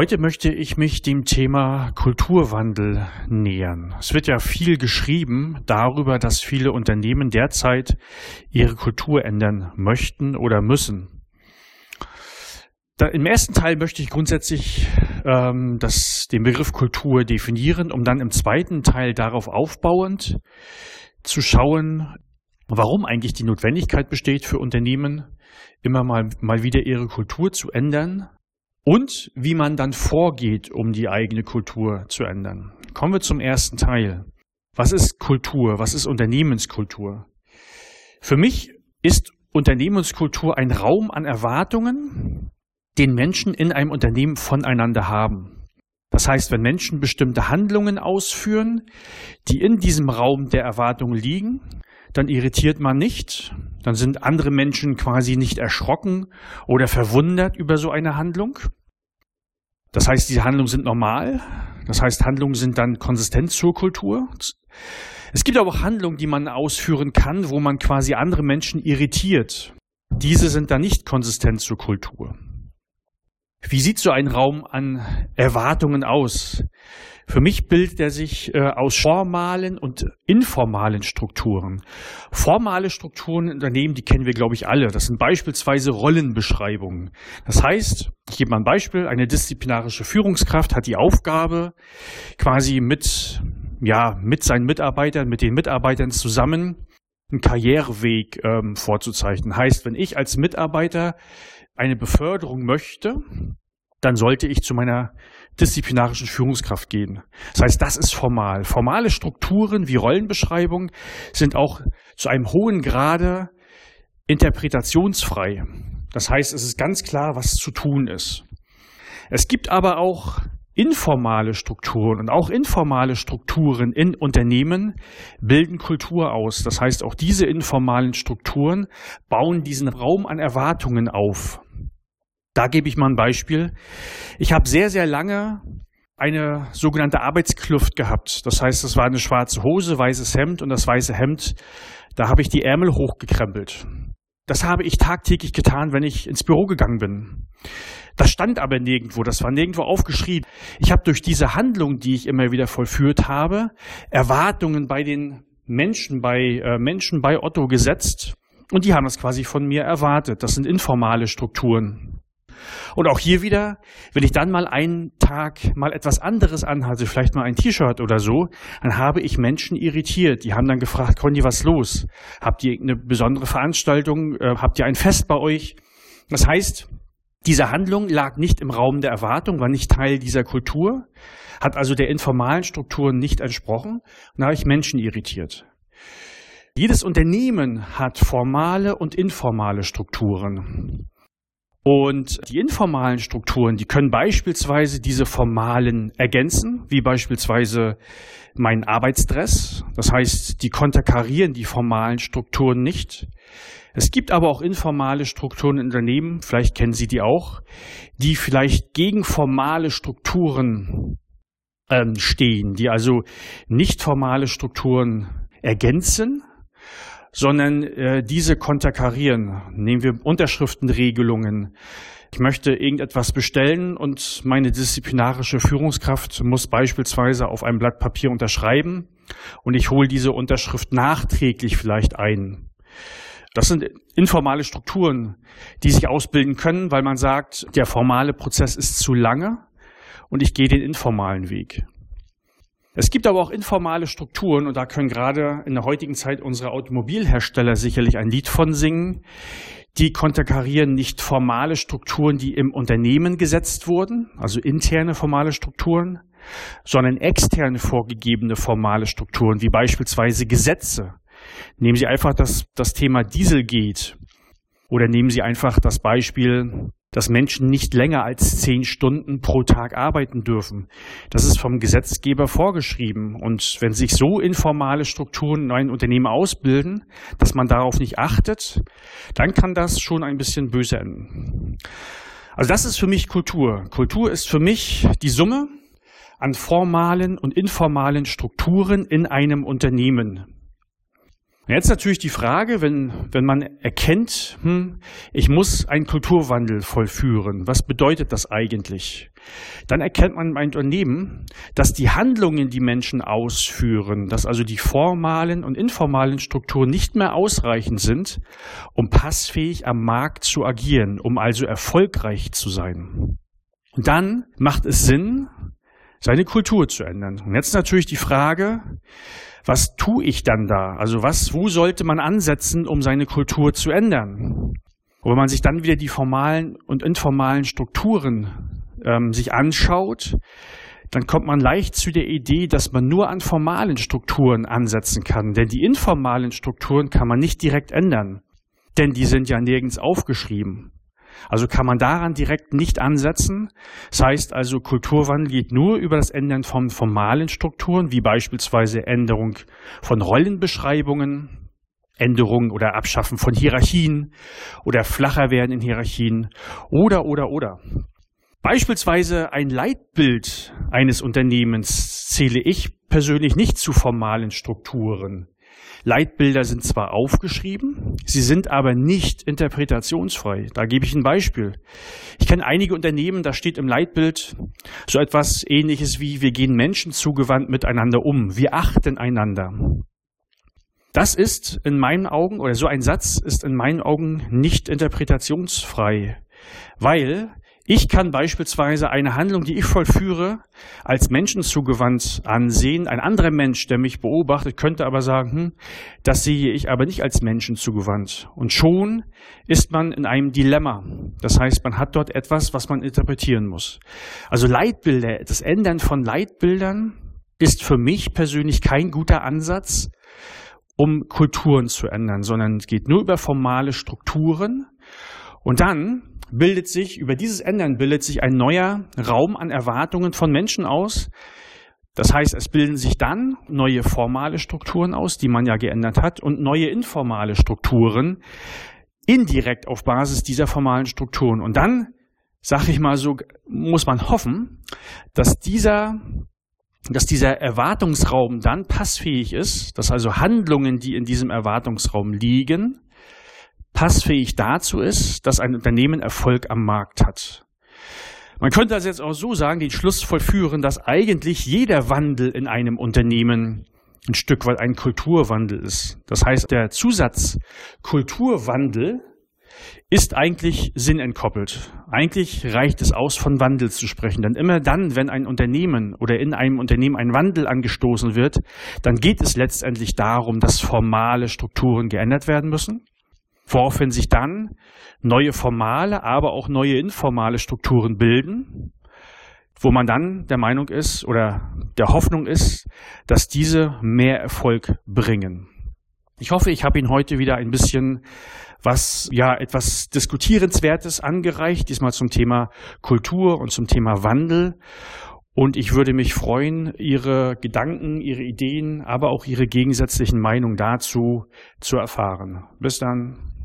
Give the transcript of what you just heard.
Heute möchte ich mich dem Thema Kulturwandel nähern. Es wird ja viel geschrieben darüber, dass viele Unternehmen derzeit ihre Kultur ändern möchten oder müssen. Da, Im ersten Teil möchte ich grundsätzlich ähm, das, den Begriff Kultur definieren, um dann im zweiten Teil darauf aufbauend zu schauen, warum eigentlich die Notwendigkeit besteht für Unternehmen, immer mal, mal wieder ihre Kultur zu ändern und wie man dann vorgeht, um die eigene Kultur zu ändern. Kommen wir zum ersten Teil. Was ist Kultur? Was ist Unternehmenskultur? Für mich ist Unternehmenskultur ein Raum an Erwartungen, den Menschen in einem Unternehmen voneinander haben. Das heißt, wenn Menschen bestimmte Handlungen ausführen, die in diesem Raum der Erwartungen liegen, dann irritiert man nicht, dann sind andere Menschen quasi nicht erschrocken oder verwundert über so eine Handlung. Das heißt, diese Handlungen sind normal. Das heißt, Handlungen sind dann konsistent zur Kultur. Es gibt aber auch Handlungen, die man ausführen kann, wo man quasi andere Menschen irritiert. Diese sind dann nicht konsistent zur Kultur. Wie sieht so ein Raum an Erwartungen aus? Für mich bildet er sich äh, aus formalen und informalen Strukturen. Formale Strukturen in Unternehmen, die kennen wir, glaube ich, alle. Das sind beispielsweise Rollenbeschreibungen. Das heißt, ich gebe mal ein Beispiel, eine disziplinarische Führungskraft hat die Aufgabe, quasi mit, ja, mit seinen Mitarbeitern, mit den Mitarbeitern zusammen einen Karriereweg ähm, vorzuzeichnen. Heißt, wenn ich als Mitarbeiter eine Beförderung möchte, dann sollte ich zu meiner disziplinarischen Führungskraft gehen. Das heißt, das ist formal. Formale Strukturen wie Rollenbeschreibung sind auch zu einem hohen Grade interpretationsfrei. Das heißt, es ist ganz klar, was zu tun ist. Es gibt aber auch informale Strukturen und auch informale Strukturen in Unternehmen bilden Kultur aus. Das heißt, auch diese informalen Strukturen bauen diesen Raum an Erwartungen auf. Da gebe ich mal ein Beispiel. Ich habe sehr, sehr lange eine sogenannte Arbeitskluft gehabt. Das heißt, es war eine schwarze Hose, weißes Hemd und das weiße Hemd, da habe ich die Ärmel hochgekrempelt. Das habe ich tagtäglich getan, wenn ich ins Büro gegangen bin. Das stand aber nirgendwo, das war nirgendwo aufgeschrieben. Ich habe durch diese Handlung, die ich immer wieder vollführt habe, Erwartungen bei den Menschen, bei äh, Menschen bei Otto gesetzt und die haben das quasi von mir erwartet. Das sind informale Strukturen. Und auch hier wieder, wenn ich dann mal einen Tag mal etwas anderes anhatte, vielleicht mal ein T-Shirt oder so, dann habe ich Menschen irritiert. Die haben dann gefragt, Conny, was los? Habt ihr eine besondere Veranstaltung? Äh, habt ihr ein Fest bei euch? Das heißt, diese Handlung lag nicht im Raum der Erwartung, war nicht Teil dieser Kultur, hat also der informalen Strukturen nicht entsprochen und da habe ich Menschen irritiert. Jedes Unternehmen hat formale und informale Strukturen. Und die informalen Strukturen, die können beispielsweise diese formalen ergänzen, wie beispielsweise mein Arbeitsstress. Das heißt, die konterkarieren die formalen Strukturen nicht. Es gibt aber auch informale Strukturen in Unternehmen, vielleicht kennen Sie die auch, die vielleicht gegen formale Strukturen ähm, stehen, die also nicht formale Strukturen ergänzen, sondern äh, diese konterkarieren. Nehmen wir Unterschriftenregelungen. Ich möchte irgendetwas bestellen und meine disziplinarische Führungskraft muss beispielsweise auf einem Blatt Papier unterschreiben und ich hole diese Unterschrift nachträglich vielleicht ein. Das sind informale Strukturen, die sich ausbilden können, weil man sagt, der formale Prozess ist zu lange und ich gehe den informalen Weg. Es gibt aber auch informale Strukturen und da können gerade in der heutigen Zeit unsere Automobilhersteller sicherlich ein Lied von singen. Die konterkarieren nicht formale Strukturen, die im Unternehmen gesetzt wurden, also interne formale Strukturen, sondern externe vorgegebene formale Strukturen, wie beispielsweise Gesetze. Nehmen Sie einfach das, das Thema Dieselgate oder nehmen Sie einfach das Beispiel dass Menschen nicht länger als zehn Stunden pro Tag arbeiten dürfen. Das ist vom Gesetzgeber vorgeschrieben. Und wenn sich so informale Strukturen in einem Unternehmen ausbilden, dass man darauf nicht achtet, dann kann das schon ein bisschen böse enden. Also das ist für mich Kultur. Kultur ist für mich die Summe an formalen und informalen Strukturen in einem Unternehmen. Jetzt natürlich die Frage, wenn, wenn man erkennt, hm, ich muss einen Kulturwandel vollführen, was bedeutet das eigentlich? Dann erkennt man ein Unternehmen, dass die Handlungen, die Menschen ausführen, dass also die formalen und informalen Strukturen nicht mehr ausreichend sind, um passfähig am Markt zu agieren, um also erfolgreich zu sein. Und dann macht es Sinn, seine Kultur zu ändern. Und jetzt natürlich die Frage, was tue ich dann da? Also was, wo sollte man ansetzen, um seine Kultur zu ändern? Und wenn man sich dann wieder die formalen und informalen Strukturen ähm, sich anschaut, dann kommt man leicht zu der Idee, dass man nur an formalen Strukturen ansetzen kann. Denn die informalen Strukturen kann man nicht direkt ändern. Denn die sind ja nirgends aufgeschrieben. Also kann man daran direkt nicht ansetzen. Das heißt also, Kulturwandel geht nur über das Ändern von formalen Strukturen, wie beispielsweise Änderung von Rollenbeschreibungen, Änderung oder Abschaffen von Hierarchien oder flacher werden in Hierarchien oder, oder, oder. Beispielsweise ein Leitbild eines Unternehmens zähle ich persönlich nicht zu formalen Strukturen. Leitbilder sind zwar aufgeschrieben, sie sind aber nicht interpretationsfrei. Da gebe ich ein Beispiel. Ich kenne einige Unternehmen, da steht im Leitbild so etwas ähnliches wie wir gehen Menschen zugewandt miteinander um, wir achten einander. Das ist in meinen Augen, oder so ein Satz ist in meinen Augen nicht interpretationsfrei, weil ich kann beispielsweise eine Handlung, die ich vollführe, als menschenzugewandt ansehen. Ein anderer Mensch, der mich beobachtet, könnte aber sagen, hm, das sehe ich aber nicht als menschenzugewandt. Und schon ist man in einem Dilemma. Das heißt, man hat dort etwas, was man interpretieren muss. Also Leitbilder, das Ändern von Leitbildern ist für mich persönlich kein guter Ansatz, um Kulturen zu ändern, sondern es geht nur über formale Strukturen. Und dann bildet sich, über dieses Ändern bildet sich ein neuer Raum an Erwartungen von Menschen aus. Das heißt, es bilden sich dann neue formale Strukturen aus, die man ja geändert hat, und neue informale Strukturen, indirekt auf Basis dieser formalen Strukturen. Und dann, sag ich mal so, muss man hoffen, dass dieser dass dieser Erwartungsraum dann passfähig ist, dass also Handlungen, die in diesem Erwartungsraum liegen, passfähig dazu ist, dass ein Unternehmen Erfolg am Markt hat. Man könnte das jetzt auch so sagen, den Schluss vollführen, dass eigentlich jeder Wandel in einem Unternehmen ein Stück weit ein Kulturwandel ist. Das heißt, der Zusatz Kulturwandel ist eigentlich sinnentkoppelt. Eigentlich reicht es aus, von Wandel zu sprechen. Denn immer dann, wenn ein Unternehmen oder in einem Unternehmen ein Wandel angestoßen wird, dann geht es letztendlich darum, dass formale Strukturen geändert werden müssen woraufhin sich dann neue formale, aber auch neue informale Strukturen bilden, wo man dann der Meinung ist oder der Hoffnung ist, dass diese mehr Erfolg bringen. Ich hoffe, ich habe Ihnen heute wieder ein bisschen was, ja, etwas Diskutierenswertes angereicht, diesmal zum Thema Kultur und zum Thema Wandel. Und ich würde mich freuen, Ihre Gedanken, Ihre Ideen, aber auch Ihre gegensätzlichen Meinungen dazu zu erfahren. Bis dann.